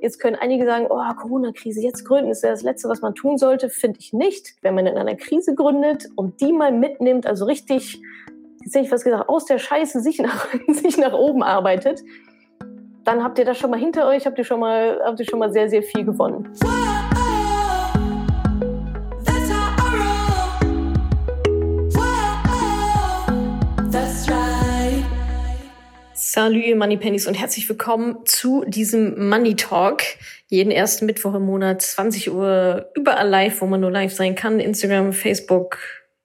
Jetzt können einige sagen, oh, Corona-Krise, jetzt gründen ist ja das Letzte, was man tun sollte. Finde ich nicht. Wenn man in einer Krise gründet und die mal mitnimmt, also richtig, jetzt hätte ich was gesagt, aus der Scheiße sich nach, sich nach oben arbeitet, dann habt ihr das schon mal hinter euch, habt ihr schon mal, habt ihr schon mal sehr, sehr viel gewonnen. Salut, Money Pennies und herzlich willkommen zu diesem Money Talk. Jeden ersten Mittwoch im Monat, 20 Uhr, überall live, wo man nur live sein kann. Instagram, Facebook,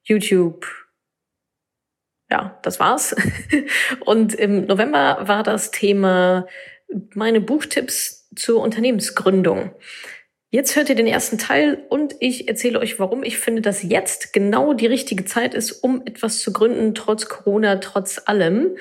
YouTube. Ja, das war's. Und im November war das Thema meine Buchtipps zur Unternehmensgründung. Jetzt hört ihr den ersten Teil und ich erzähle euch, warum ich finde, dass jetzt genau die richtige Zeit ist, um etwas zu gründen, trotz Corona, trotz allem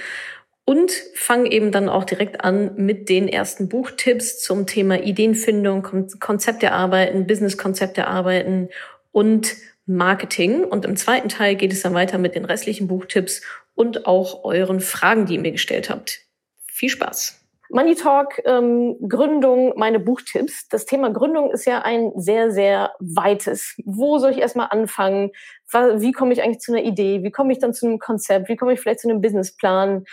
und fange eben dann auch direkt an mit den ersten Buchtipps zum Thema Ideenfindung, Konzepte erarbeiten, Businesskonzepte erarbeiten und Marketing. Und im zweiten Teil geht es dann weiter mit den restlichen Buchtipps und auch euren Fragen, die ihr mir gestellt habt. Viel Spaß! Money Talk, ähm, Gründung, meine Buchtipps. Das Thema Gründung ist ja ein sehr, sehr weites. Wo soll ich erstmal anfangen? Wie komme ich eigentlich zu einer Idee? Wie komme ich dann zu einem Konzept? Wie komme ich vielleicht zu einem Businessplan?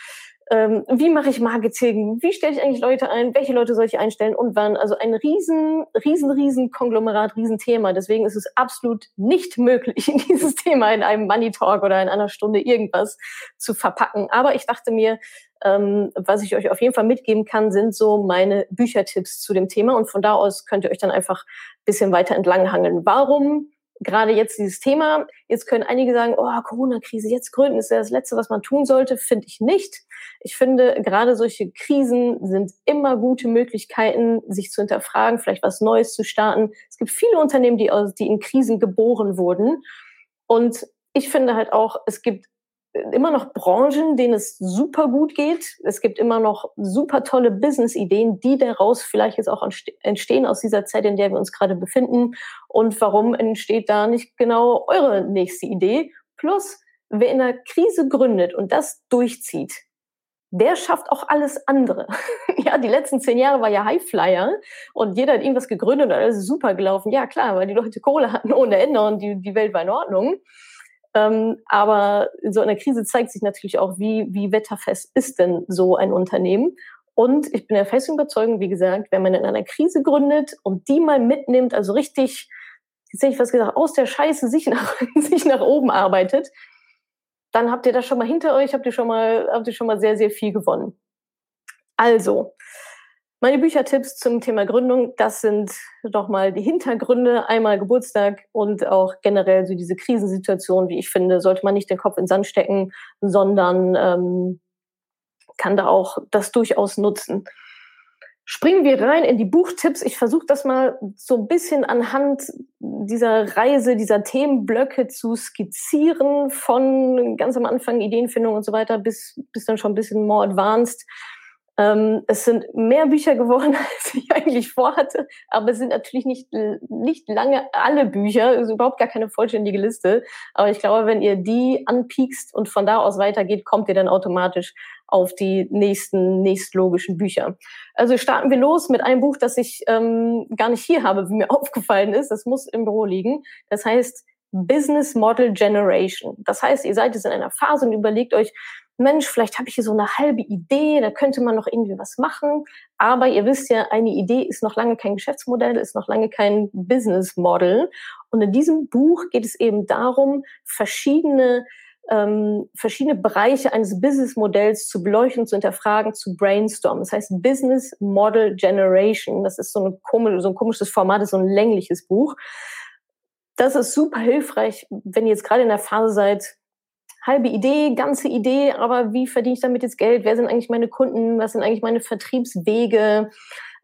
Ähm, wie mache ich Marketing, wie stelle ich eigentlich Leute ein, welche Leute soll ich einstellen und wann. Also ein riesen, riesen, riesen Konglomerat, riesen Thema. Deswegen ist es absolut nicht möglich, in dieses Thema in einem Money Talk oder in einer Stunde irgendwas zu verpacken. Aber ich dachte mir, ähm, was ich euch auf jeden Fall mitgeben kann, sind so meine Büchertipps zu dem Thema. Und von da aus könnt ihr euch dann einfach bisschen weiter entlanghangeln. Warum gerade jetzt dieses Thema. Jetzt können einige sagen, oh, Corona-Krise, jetzt gründen ist ja das Letzte, was man tun sollte. Finde ich nicht. Ich finde, gerade solche Krisen sind immer gute Möglichkeiten, sich zu hinterfragen, vielleicht was Neues zu starten. Es gibt viele Unternehmen, die, aus, die in Krisen geboren wurden. Und ich finde halt auch, es gibt immer noch Branchen, denen es super gut geht. Es gibt immer noch super tolle Business-Ideen, die daraus vielleicht jetzt auch entstehen aus dieser Zeit, in der wir uns gerade befinden. Und warum entsteht da nicht genau eure nächste Idee? Plus, wer in einer Krise gründet und das durchzieht, der schafft auch alles andere. ja, die letzten zehn Jahre war ja Highflyer und jeder hat irgendwas gegründet und alles ist super gelaufen. Ja, klar, weil die Leute Kohle hatten ohne Ende und die, die Welt war in Ordnung. Ähm, aber in so einer Krise zeigt sich natürlich auch, wie, wie wetterfest ist denn so ein Unternehmen. Und ich bin der festen Überzeugung, wie gesagt, wenn man in einer Krise gründet und die mal mitnimmt, also richtig, jetzt hätte ich was gesagt, aus der Scheiße sich nach, sich nach oben arbeitet, dann habt ihr das schon mal hinter euch, habt ihr schon mal, habt ihr schon mal sehr, sehr viel gewonnen. Also, meine Büchertipps zum Thema Gründung, das sind doch mal die Hintergründe. Einmal Geburtstag und auch generell so diese Krisensituation, wie ich finde, sollte man nicht den Kopf in den Sand stecken, sondern ähm, kann da auch das durchaus nutzen. Springen wir rein in die Buchtipps. Ich versuche das mal so ein bisschen anhand dieser Reise, dieser Themenblöcke zu skizzieren, von ganz am Anfang Ideenfindung und so weiter bis, bis dann schon ein bisschen more advanced ähm, es sind mehr Bücher geworden, als ich eigentlich vorhatte, aber es sind natürlich nicht, nicht lange alle Bücher, es ist überhaupt gar keine vollständige Liste. Aber ich glaube, wenn ihr die anpiekst und von da aus weitergeht, kommt ihr dann automatisch auf die nächsten, nächstlogischen Bücher. Also starten wir los mit einem Buch, das ich ähm, gar nicht hier habe, wie mir aufgefallen ist. Das muss im Büro liegen. Das heißt Business Model Generation. Das heißt, ihr seid jetzt in einer Phase und überlegt euch, Mensch, vielleicht habe ich hier so eine halbe Idee, da könnte man noch irgendwie was machen. Aber ihr wisst ja, eine Idee ist noch lange kein Geschäftsmodell, ist noch lange kein Business Model. Und in diesem Buch geht es eben darum, verschiedene ähm, verschiedene Bereiche eines Businessmodells zu beleuchten, zu hinterfragen, zu brainstormen. Das heißt Business Model Generation. Das ist so, eine komische, so ein komisches Format, ist so ein längliches Buch. Das ist super hilfreich, wenn ihr jetzt gerade in der Phase seid, halbe Idee, ganze Idee, aber wie verdiene ich damit jetzt Geld? Wer sind eigentlich meine Kunden? Was sind eigentlich meine Vertriebswege?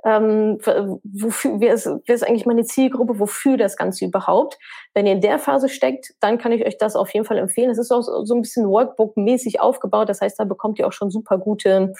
Ähm, wofür, wer, ist, wer ist eigentlich meine Zielgruppe, wofür das Ganze überhaupt. Wenn ihr in der Phase steckt, dann kann ich euch das auf jeden Fall empfehlen. Es ist auch so ein bisschen Workbook-mäßig aufgebaut. Das heißt, da bekommt ihr auch schon super gute,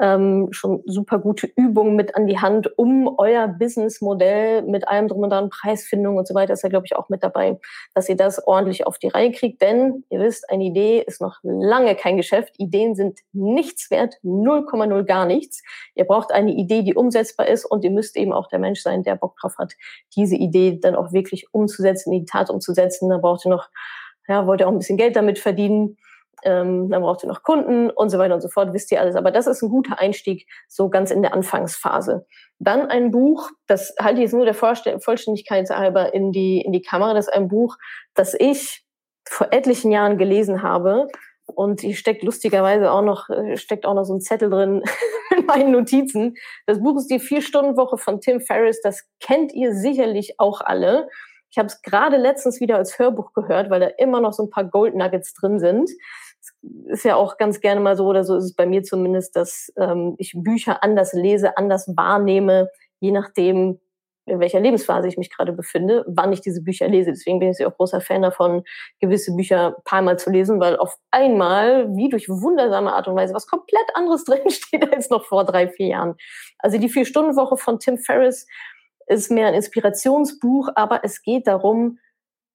ähm, schon super gute Übungen mit an die Hand, um euer Businessmodell mit allem drum und dran, Preisfindung und so weiter, ist ja, glaube ich, auch mit dabei, dass ihr das ordentlich auf die Reihe kriegt. Denn ihr wisst, eine Idee ist noch lange kein Geschäft. Ideen sind nichts wert, 0,0 gar nichts. Ihr braucht eine Idee, die umsetzbar ist und ihr müsst eben auch der Mensch sein, der Bock drauf hat, diese Idee dann auch wirklich umzusetzen, in die Tat umzusetzen. Da braucht ihr noch, ja, wollt ihr auch ein bisschen Geld damit verdienen. Ähm, dann braucht ihr noch Kunden und so weiter und so fort, wisst ihr alles. Aber das ist ein guter Einstieg, so ganz in der Anfangsphase. Dann ein Buch, das halte ich jetzt nur der Vollständigkeit halber in die, in die Kamera, das ist ein Buch, das ich vor etlichen Jahren gelesen habe. Und hier steckt lustigerweise auch noch, äh, steckt auch noch so ein Zettel drin in meinen Notizen. Das Buch ist die Vier-Stunden-Woche von Tim Ferriss. Das kennt ihr sicherlich auch alle. Ich habe es gerade letztens wieder als Hörbuch gehört, weil da immer noch so ein paar Gold Nuggets drin sind. ist ja auch ganz gerne mal so, oder so ist es bei mir zumindest, dass ähm, ich Bücher anders lese, anders wahrnehme, je nachdem, in welcher Lebensphase ich mich gerade befinde, wann ich diese Bücher lese. Deswegen bin ich auch großer Fan davon, gewisse Bücher ein paar Mal zu lesen, weil auf einmal, wie durch wundersame Art und Weise, was komplett anderes drinsteht als noch vor drei, vier Jahren. Also die Vier-Stunden-Woche von Tim Ferriss ist mehr ein Inspirationsbuch, aber es geht darum,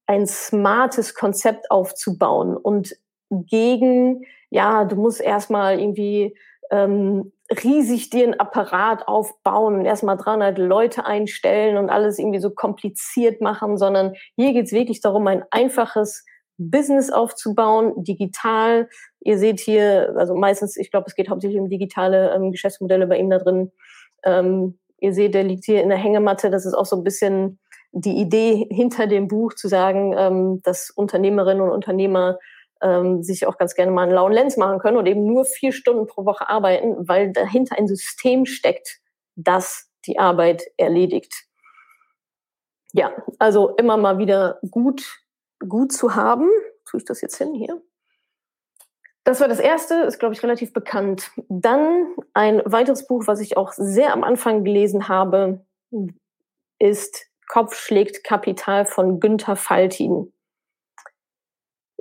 ein smartes Konzept aufzubauen und gegen, ja, du musst erstmal irgendwie ähm, riesig dir einen Apparat aufbauen und erstmal 300 Leute einstellen und alles irgendwie so kompliziert machen, sondern hier geht's wirklich darum, ein einfaches Business aufzubauen, digital. Ihr seht hier, also meistens, ich glaube, es geht hauptsächlich um digitale ähm, Geschäftsmodelle bei ihm da drin. Ähm, ihr seht, der liegt hier in der Hängematte. Das ist auch so ein bisschen die Idee hinter dem Buch zu sagen, ähm, dass Unternehmerinnen und Unternehmer ähm, sich auch ganz gerne mal einen lauen Lenz machen können und eben nur vier Stunden pro Woche arbeiten, weil dahinter ein System steckt, das die Arbeit erledigt. Ja, also immer mal wieder gut, gut zu haben. Tue ich das jetzt hin hier? Das war das erste, ist, glaube ich, relativ bekannt. Dann ein weiteres Buch, was ich auch sehr am Anfang gelesen habe, ist Kopf schlägt Kapital von Günther Faltin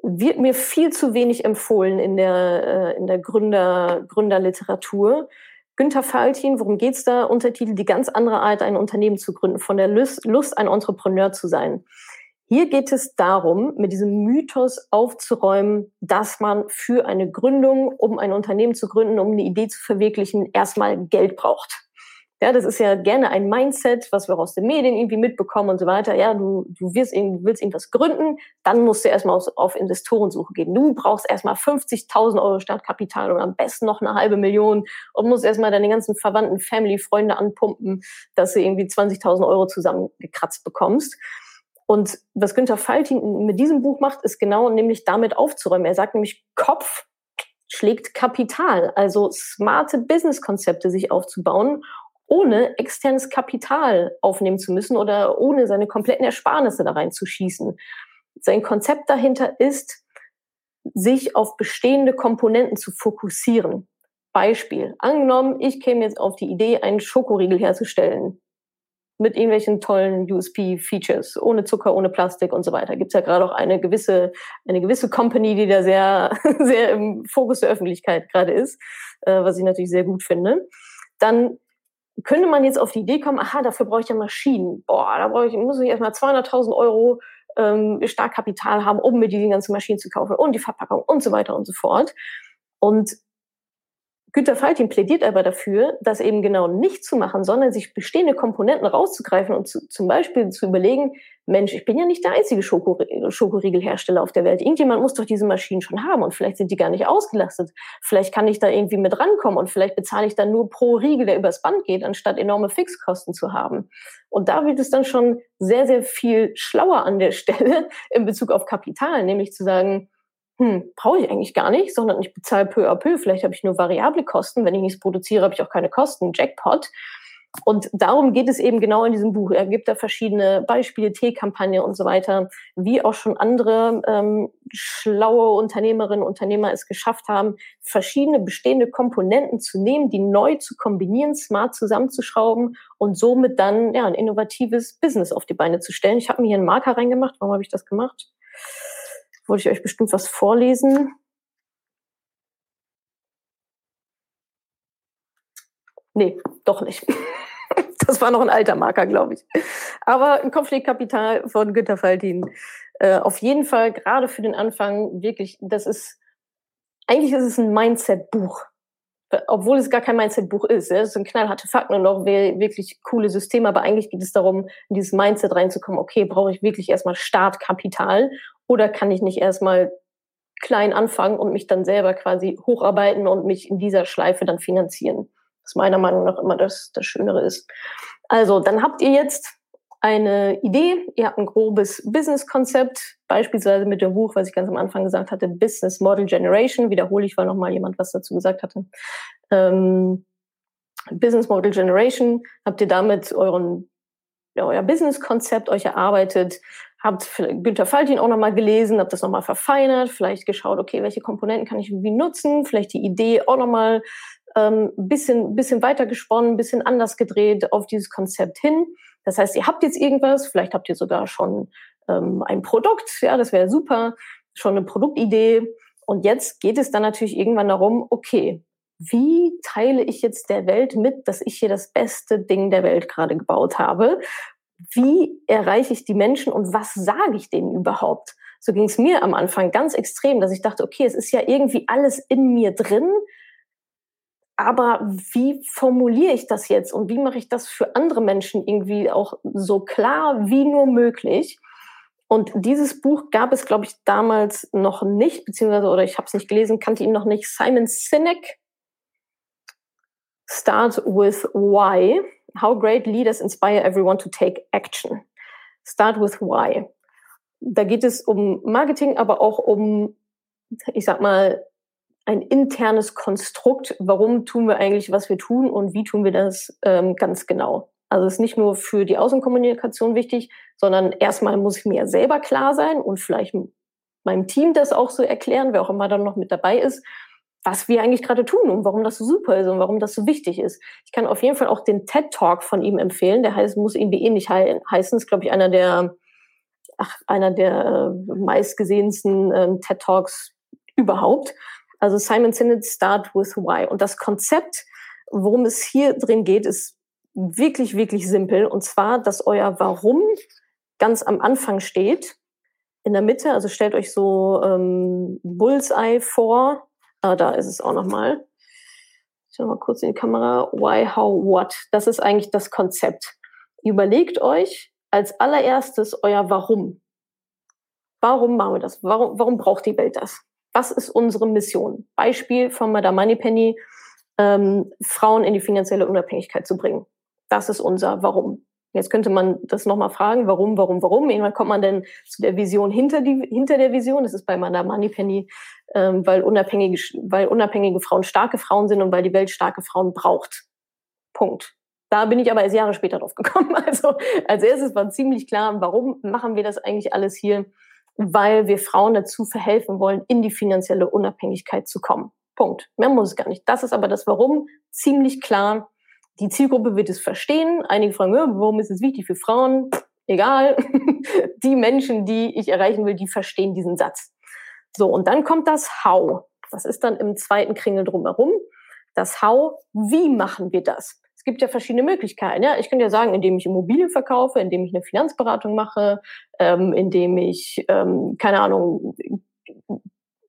wird mir viel zu wenig empfohlen in der, äh, in der Gründer, Gründerliteratur. Günther Faltin, worum geht's da? Untertitel Die ganz andere Art, ein Unternehmen zu gründen, von der Lust, Lust, ein Entrepreneur zu sein. Hier geht es darum, mit diesem Mythos aufzuräumen, dass man für eine Gründung, um ein Unternehmen zu gründen, um eine Idee zu verwirklichen, erstmal Geld braucht. Ja, das ist ja gerne ein Mindset, was wir auch aus den Medien irgendwie mitbekommen und so weiter. Ja, du, du wirst, willst irgendwas gründen, dann musst du erstmal auf, auf Investorensuche gehen. Du brauchst erstmal 50.000 Euro Startkapital oder am besten noch eine halbe Million und musst erstmal deine ganzen Verwandten, Family, Freunde anpumpen, dass du irgendwie 20.000 Euro zusammengekratzt bekommst. Und was Günther Faltin mit diesem Buch macht, ist genau nämlich damit aufzuräumen. Er sagt nämlich, Kopf schlägt Kapital, also smarte Businesskonzepte sich aufzubauen ohne externes Kapital aufnehmen zu müssen oder ohne seine kompletten Ersparnisse da reinzuschießen. Sein Konzept dahinter ist, sich auf bestehende Komponenten zu fokussieren. Beispiel. Angenommen, ich käme jetzt auf die Idee, einen Schokoriegel herzustellen. Mit irgendwelchen tollen USP-Features, ohne Zucker, ohne Plastik und so weiter. Gibt es ja gerade auch eine gewisse, eine gewisse Company, die da sehr, sehr im Fokus der Öffentlichkeit gerade ist, äh, was ich natürlich sehr gut finde. Dann könnte man jetzt auf die Idee kommen, aha, dafür brauche ich ja Maschinen. Boah, da brauche ich, muss ich erstmal 200.000 Euro ähm, Startkapital haben, um mir die ganzen Maschinen zu kaufen und die Verpackung und so weiter und so fort. Und Günter Faltin plädiert aber dafür, das eben genau nicht zu machen, sondern sich bestehende Komponenten rauszugreifen und zu, zum Beispiel zu überlegen, Mensch, ich bin ja nicht der einzige Schokoriegelhersteller auf der Welt. Irgendjemand muss doch diese Maschinen schon haben und vielleicht sind die gar nicht ausgelastet. Vielleicht kann ich da irgendwie mit rankommen und vielleicht bezahle ich dann nur pro Riegel, der übers Band geht, anstatt enorme Fixkosten zu haben. Und da wird es dann schon sehr, sehr viel schlauer an der Stelle in Bezug auf Kapital, nämlich zu sagen, hm, brauche ich eigentlich gar nicht, sondern ich bezahle peu à peu. Vielleicht habe ich nur variable Kosten. Wenn ich nichts produziere, habe ich auch keine Kosten. Jackpot. Und darum geht es eben genau in diesem Buch. Er gibt da verschiedene Beispiele, T-Kampagne und so weiter, wie auch schon andere ähm, schlaue Unternehmerinnen und Unternehmer es geschafft haben, verschiedene bestehende Komponenten zu nehmen, die neu zu kombinieren, smart zusammenzuschrauben und somit dann ja ein innovatives Business auf die Beine zu stellen. Ich habe mir hier einen Marker reingemacht. Warum habe ich das gemacht? Wollte ich euch bestimmt was vorlesen. Nee, doch nicht. Das war noch ein alter Marker, glaube ich. Aber ein Konfliktkapital von Günter Faltin. Äh, auf jeden Fall, gerade für den Anfang, wirklich, das ist, eigentlich ist es ein Mindset-Buch. obwohl es gar kein Mindset-Buch ist. Es sind knallharte Fakten und auch wirklich coole Systeme, aber eigentlich geht es darum, in dieses Mindset reinzukommen, okay, brauche ich wirklich erstmal Startkapital oder kann ich nicht erstmal klein anfangen und mich dann selber quasi hocharbeiten und mich in dieser Schleife dann finanzieren. Was meiner Meinung nach immer das, das Schönere ist. Also, dann habt ihr jetzt eine Idee, ihr habt ein grobes Business-Konzept, beispielsweise mit dem Buch, was ich ganz am Anfang gesagt hatte, Business Model Generation, wiederhole ich, weil noch mal jemand was dazu gesagt hatte. Ähm, Business Model Generation, habt ihr damit euren, ja, euer Business-Konzept euch erarbeitet, habt Günter Faltin auch nochmal gelesen, habt das nochmal verfeinert, vielleicht geschaut, okay, welche Komponenten kann ich wie nutzen, vielleicht die Idee auch nochmal ähm, bisschen, bisschen weiter gesponnen, bisschen anders gedreht auf dieses Konzept hin. Das heißt, ihr habt jetzt irgendwas, vielleicht habt ihr sogar schon ähm, ein Produkt, ja, das wäre super, schon eine Produktidee. Und jetzt geht es dann natürlich irgendwann darum, okay, wie teile ich jetzt der Welt mit, dass ich hier das beste Ding der Welt gerade gebaut habe? Wie erreiche ich die Menschen und was sage ich denen überhaupt? So ging es mir am Anfang ganz extrem, dass ich dachte, okay, es ist ja irgendwie alles in mir drin, aber wie formuliere ich das jetzt und wie mache ich das für andere Menschen irgendwie auch so klar wie nur möglich? Und dieses Buch gab es, glaube ich, damals noch nicht, beziehungsweise, oder ich habe es nicht gelesen, kannte ihn noch nicht. Simon Sinek, Start with Why. How great leaders inspire everyone to take action. Start with Why. Da geht es um Marketing, aber auch um, ich sag mal, ein internes Konstrukt, warum tun wir eigentlich, was wir tun und wie tun wir das ähm, ganz genau. Also es ist nicht nur für die Außenkommunikation wichtig, sondern erstmal muss ich mir selber klar sein und vielleicht meinem Team das auch so erklären, wer auch immer dann noch mit dabei ist, was wir eigentlich gerade tun und warum das so super ist und warum das so wichtig ist. Ich kann auf jeden Fall auch den TED Talk von ihm empfehlen. Der heißt, muss irgendwie ähnlich he heißen. Ist, glaube ich, einer der, ach, einer der äh, meistgesehensten äh, TED Talks überhaupt. Also Simon Sinek Start with Why. Und das Konzept, worum es hier drin geht, ist wirklich, wirklich simpel. Und zwar, dass euer Warum ganz am Anfang steht, in der Mitte. Also stellt euch so ähm, Bullseye vor. Ah, da ist es auch nochmal. Ich schau mal kurz in die Kamera. Why, how, what. Das ist eigentlich das Konzept. Überlegt euch als allererstes euer Warum. Warum machen wir das? Warum, warum braucht die Welt das? was ist unsere Mission? Beispiel von Madame Moneypenny, ähm, Frauen in die finanzielle Unabhängigkeit zu bringen. Das ist unser Warum. Jetzt könnte man das nochmal fragen, warum, warum, warum? Irgendwann kommt man denn zu der Vision hinter, die, hinter der Vision. Das ist bei Madame Moneypenny, ähm, weil, unabhängige, weil unabhängige Frauen starke Frauen sind und weil die Welt starke Frauen braucht. Punkt. Da bin ich aber erst Jahre später drauf gekommen. Also als erstes war ziemlich klar, warum machen wir das eigentlich alles hier? weil wir Frauen dazu verhelfen wollen, in die finanzielle Unabhängigkeit zu kommen. Punkt. Mehr muss es gar nicht. Das ist aber das Warum ziemlich klar. Die Zielgruppe wird es verstehen. Einige fragen, warum ist es wichtig für Frauen? Egal. Die Menschen, die ich erreichen will, die verstehen diesen Satz. So, und dann kommt das How. Das ist dann im zweiten Kringel drumherum. Das How, wie machen wir das? es gibt ja verschiedene Möglichkeiten. Ja, ich könnte ja sagen, indem ich Immobilien verkaufe, indem ich eine Finanzberatung mache, ähm, indem ich, ähm, keine Ahnung,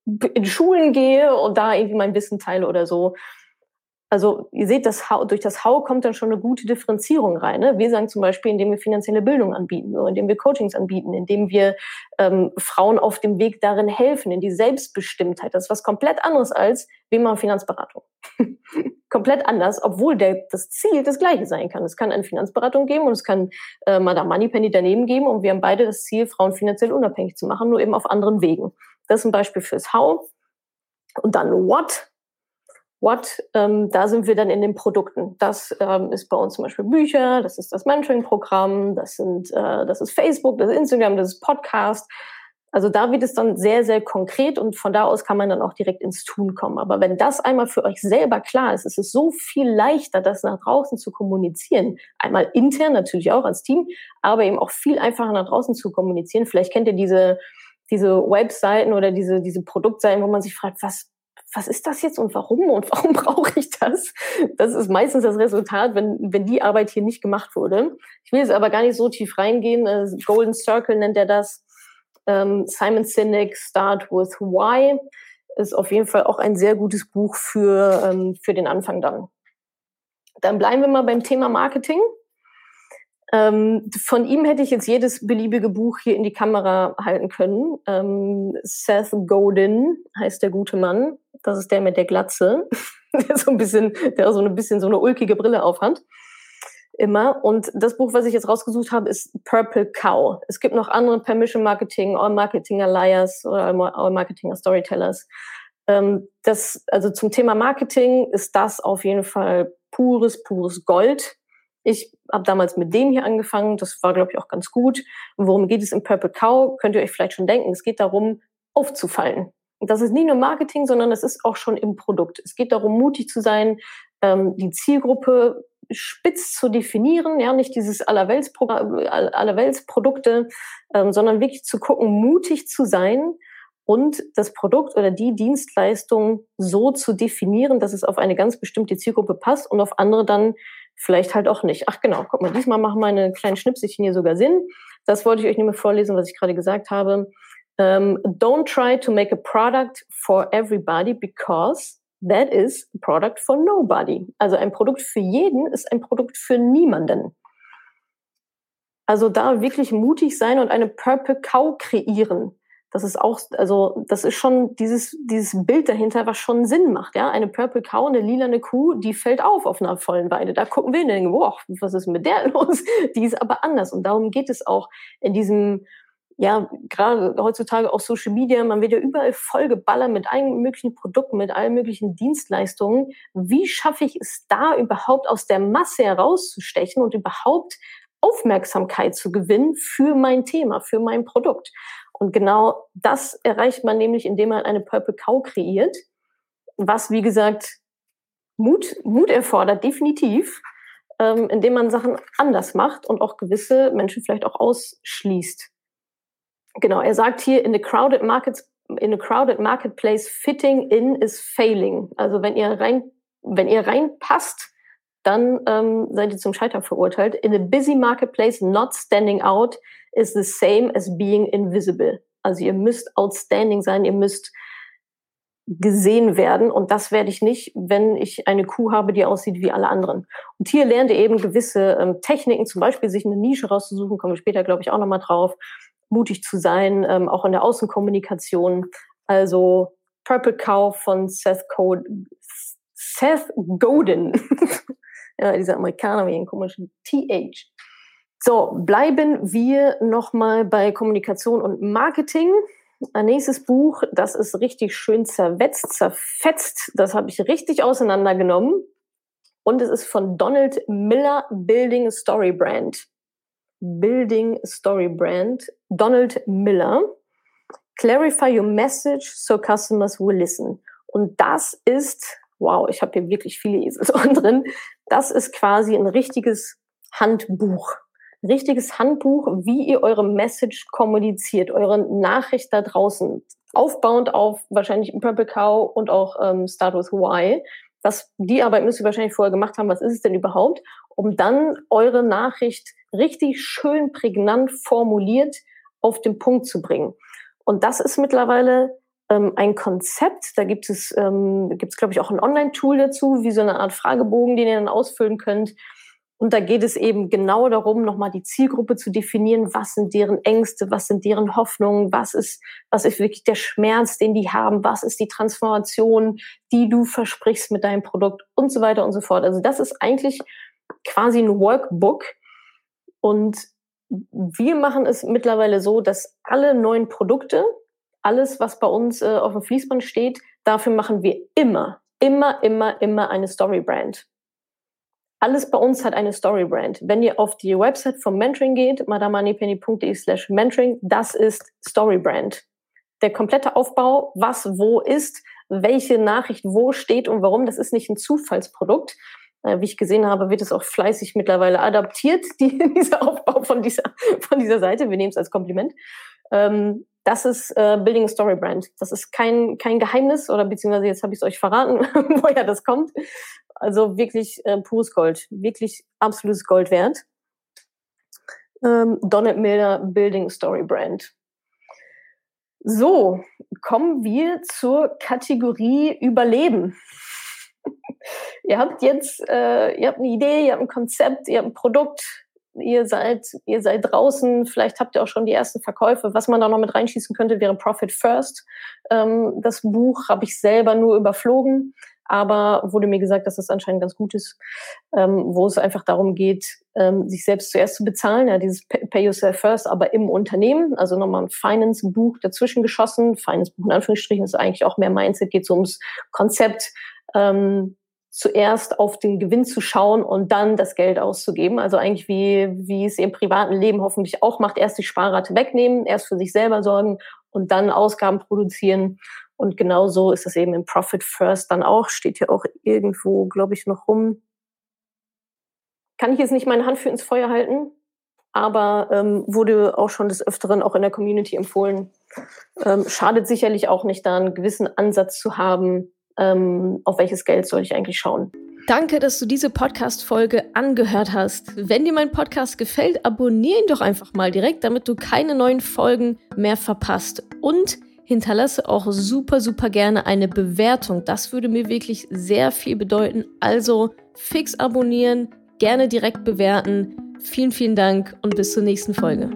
in Schulen gehe und da irgendwie mein Wissen teile oder so. Also ihr seht, das How, durch das How kommt dann schon eine gute Differenzierung rein. Ne? Wir sagen zum Beispiel, indem wir finanzielle Bildung anbieten, indem wir Coachings anbieten, indem wir ähm, Frauen auf dem Weg darin helfen, in die Selbstbestimmtheit. Das ist was komplett anderes als wie man Finanzberatung. komplett anders, obwohl der, das Ziel das gleiche sein kann. Es kann eine Finanzberatung geben und es kann äh, Madame Moneypenny daneben geben und wir haben beide das Ziel, Frauen finanziell unabhängig zu machen, nur eben auf anderen Wegen. Das ist ein Beispiel fürs How. Und dann What What, ähm, da sind wir dann in den Produkten. Das ähm, ist bei uns zum Beispiel Bücher, das ist das Mentoring-Programm, das sind, äh, das ist Facebook, das ist Instagram, das ist Podcast. Also da wird es dann sehr, sehr konkret und von da aus kann man dann auch direkt ins Tun kommen. Aber wenn das einmal für euch selber klar ist, ist es so viel leichter, das nach draußen zu kommunizieren. Einmal intern natürlich auch als Team, aber eben auch viel einfacher nach draußen zu kommunizieren. Vielleicht kennt ihr diese, diese Webseiten oder diese, diese Produktseiten, wo man sich fragt, was, was ist das jetzt und warum und warum brauche ich das? Das ist meistens das Resultat, wenn, wenn die Arbeit hier nicht gemacht wurde. Ich will jetzt aber gar nicht so tief reingehen. Äh, Golden Circle nennt er das. Ähm, Simon Sinek, Start with Why. ist auf jeden Fall auch ein sehr gutes Buch für, ähm, für den Anfang dann. Dann bleiben wir mal beim Thema Marketing. Ähm, von ihm hätte ich jetzt jedes beliebige Buch hier in die Kamera halten können. Ähm, Seth Godin heißt der gute Mann. Das ist der mit der Glatze, der so ein bisschen, der so ein bisschen so eine ulkige Brille aufhat. Immer. Und das Buch, was ich jetzt rausgesucht habe, ist Purple Cow. Es gibt noch andere Permission Marketing, All Marketing Liars oder All Marketing Storytellers. Ähm, das, also zum Thema Marketing ist das auf jeden Fall pures, pures Gold. Ich habe damals mit dem hier angefangen. Das war, glaube ich, auch ganz gut. Worum geht es im Purple Cow? Könnt ihr euch vielleicht schon denken. Es geht darum, aufzufallen. Das ist nicht nur Marketing, sondern es ist auch schon im Produkt. Es geht darum, mutig zu sein, ähm, die Zielgruppe spitz zu definieren, ja, nicht dieses Allerweltsprodukte, ähm, sondern wirklich zu gucken, mutig zu sein und das Produkt oder die Dienstleistung so zu definieren, dass es auf eine ganz bestimmte Zielgruppe passt und auf andere dann vielleicht halt auch nicht. Ach genau, guck mal, diesmal machen meine kleinen Schnipselchen hier sogar Sinn. Das wollte ich euch nur mal vorlesen, was ich gerade gesagt habe. Um, ähm, don't try to make a product for everybody because that is a product for nobody. Also ein Produkt für jeden ist ein Produkt für niemanden. Also da wirklich mutig sein und eine Purple Cow kreieren das ist auch, also das ist schon dieses, dieses Bild dahinter, was schon Sinn macht. Ja, eine Purple Cow, eine lilane Kuh, die fällt auf auf einer vollen Weide. Da gucken wir und denken, boah, was ist mit der los? Die ist aber anders. Und darum geht es auch in diesem, ja, gerade heutzutage auch Social Media, man wird ja überall vollgeballert mit allen möglichen Produkten, mit allen möglichen Dienstleistungen. Wie schaffe ich es da überhaupt aus der Masse herauszustechen und überhaupt Aufmerksamkeit zu gewinnen für mein Thema, für mein Produkt? Und genau das erreicht man nämlich, indem man eine Purple Cow kreiert, was, wie gesagt, Mut, Mut erfordert, definitiv, ähm, indem man Sachen anders macht und auch gewisse Menschen vielleicht auch ausschließt. Genau, er sagt hier, in a crowded markets, in a crowded marketplace, fitting in is failing. Also wenn ihr rein, wenn ihr reinpasst, dann ähm, seid ihr zum Scheitern verurteilt. In a busy marketplace, not standing out is the same as being invisible. Also ihr müsst outstanding sein, ihr müsst gesehen werden und das werde ich nicht, wenn ich eine Kuh habe, die aussieht wie alle anderen. Und hier lernt ihr eben gewisse ähm, Techniken, zum Beispiel sich eine Nische rauszusuchen, kommen wir später, glaube ich, auch nochmal drauf, mutig zu sein, ähm, auch in der Außenkommunikation. Also Purple Cow von Seth, Code, Seth Godin. ja, dieser Amerikaner mit einem komischen TH. So, bleiben wir nochmal bei Kommunikation und Marketing. Ein nächstes Buch, das ist richtig schön zerwetzt, zerfetzt. Das habe ich richtig auseinandergenommen. Und es ist von Donald Miller, Building Story Brand. Building Story Brand. Donald Miller. Clarify your message so customers will listen. Und das ist, wow, ich habe hier wirklich viele Eselsohren drin. Das ist quasi ein richtiges Handbuch richtiges Handbuch, wie ihr eure Message kommuniziert, eure Nachricht da draußen, aufbauend auf wahrscheinlich Purple Cow und auch ähm, Start with Why. Das, die Arbeit müsst ihr wahrscheinlich vorher gemacht haben, was ist es denn überhaupt, um dann eure Nachricht richtig schön prägnant formuliert auf den Punkt zu bringen. Und das ist mittlerweile ähm, ein Konzept. Da gibt es, ähm, gibt es glaube ich, auch ein Online-Tool dazu, wie so eine Art Fragebogen, den ihr dann ausfüllen könnt und da geht es eben genau darum, nochmal die Zielgruppe zu definieren. Was sind deren Ängste? Was sind deren Hoffnungen? Was ist, was ist wirklich der Schmerz, den die haben? Was ist die Transformation, die du versprichst mit deinem Produkt und so weiter und so fort. Also das ist eigentlich quasi ein Workbook. Und wir machen es mittlerweile so, dass alle neuen Produkte, alles, was bei uns äh, auf dem Fließband steht, dafür machen wir immer, immer, immer, immer eine Storybrand. Alles bei uns hat eine Storybrand. Wenn ihr auf die Website vom Mentoring geht, madamoneypenny.de slash mentoring, das ist Storybrand. Der komplette Aufbau, was wo ist, welche Nachricht wo steht und warum, das ist nicht ein Zufallsprodukt. Äh, wie ich gesehen habe, wird es auch fleißig mittlerweile adaptiert, die, dieser Aufbau von dieser, von dieser Seite. Wir nehmen es als Kompliment. Ähm, das ist äh, Building a Story Brand. Das ist kein, kein Geheimnis oder beziehungsweise jetzt habe ich es euch verraten, woher das kommt. Also wirklich äh, pures Gold, wirklich absolutes Gold wert. Ähm, Donald Miller Building Story Brand. So, kommen wir zur Kategorie Überleben. ihr habt jetzt, äh, ihr habt eine Idee, ihr habt ein Konzept, ihr habt ein Produkt, ihr seid, ihr seid draußen, vielleicht habt ihr auch schon die ersten Verkäufe. Was man da noch mit reinschießen könnte, wäre Profit First. Ähm, das Buch habe ich selber nur überflogen, aber wurde mir gesagt, dass das anscheinend ganz gut ist, ähm, wo es einfach darum geht, ähm, sich selbst zuerst zu bezahlen, ja, dieses Pay Yourself First, aber im Unternehmen, also nochmal ein Finance-Buch dazwischen geschossen. Finance-Buch in Anführungsstrichen ist eigentlich auch mehr Mindset, geht so ums Konzept, ähm, zuerst auf den Gewinn zu schauen und dann das Geld auszugeben. Also eigentlich wie, wie es im privaten Leben hoffentlich auch macht, erst die Sparrate wegnehmen, erst für sich selber sorgen und dann Ausgaben produzieren. Und genauso ist es eben im Profit First dann auch, steht hier auch irgendwo, glaube ich, noch rum. Kann ich jetzt nicht meine Hand für ins Feuer halten, aber ähm, wurde auch schon des Öfteren auch in der Community empfohlen. Ähm, schadet sicherlich auch nicht, da einen gewissen Ansatz zu haben, ähm, auf welches Geld soll ich eigentlich schauen. Danke, dass du diese Podcast-Folge angehört hast. Wenn dir mein Podcast gefällt, abonniere ihn doch einfach mal direkt, damit du keine neuen Folgen mehr verpasst. Und hinterlasse auch super, super gerne eine Bewertung. Das würde mir wirklich sehr viel bedeuten. Also fix abonnieren, gerne direkt bewerten. Vielen, vielen Dank und bis zur nächsten Folge.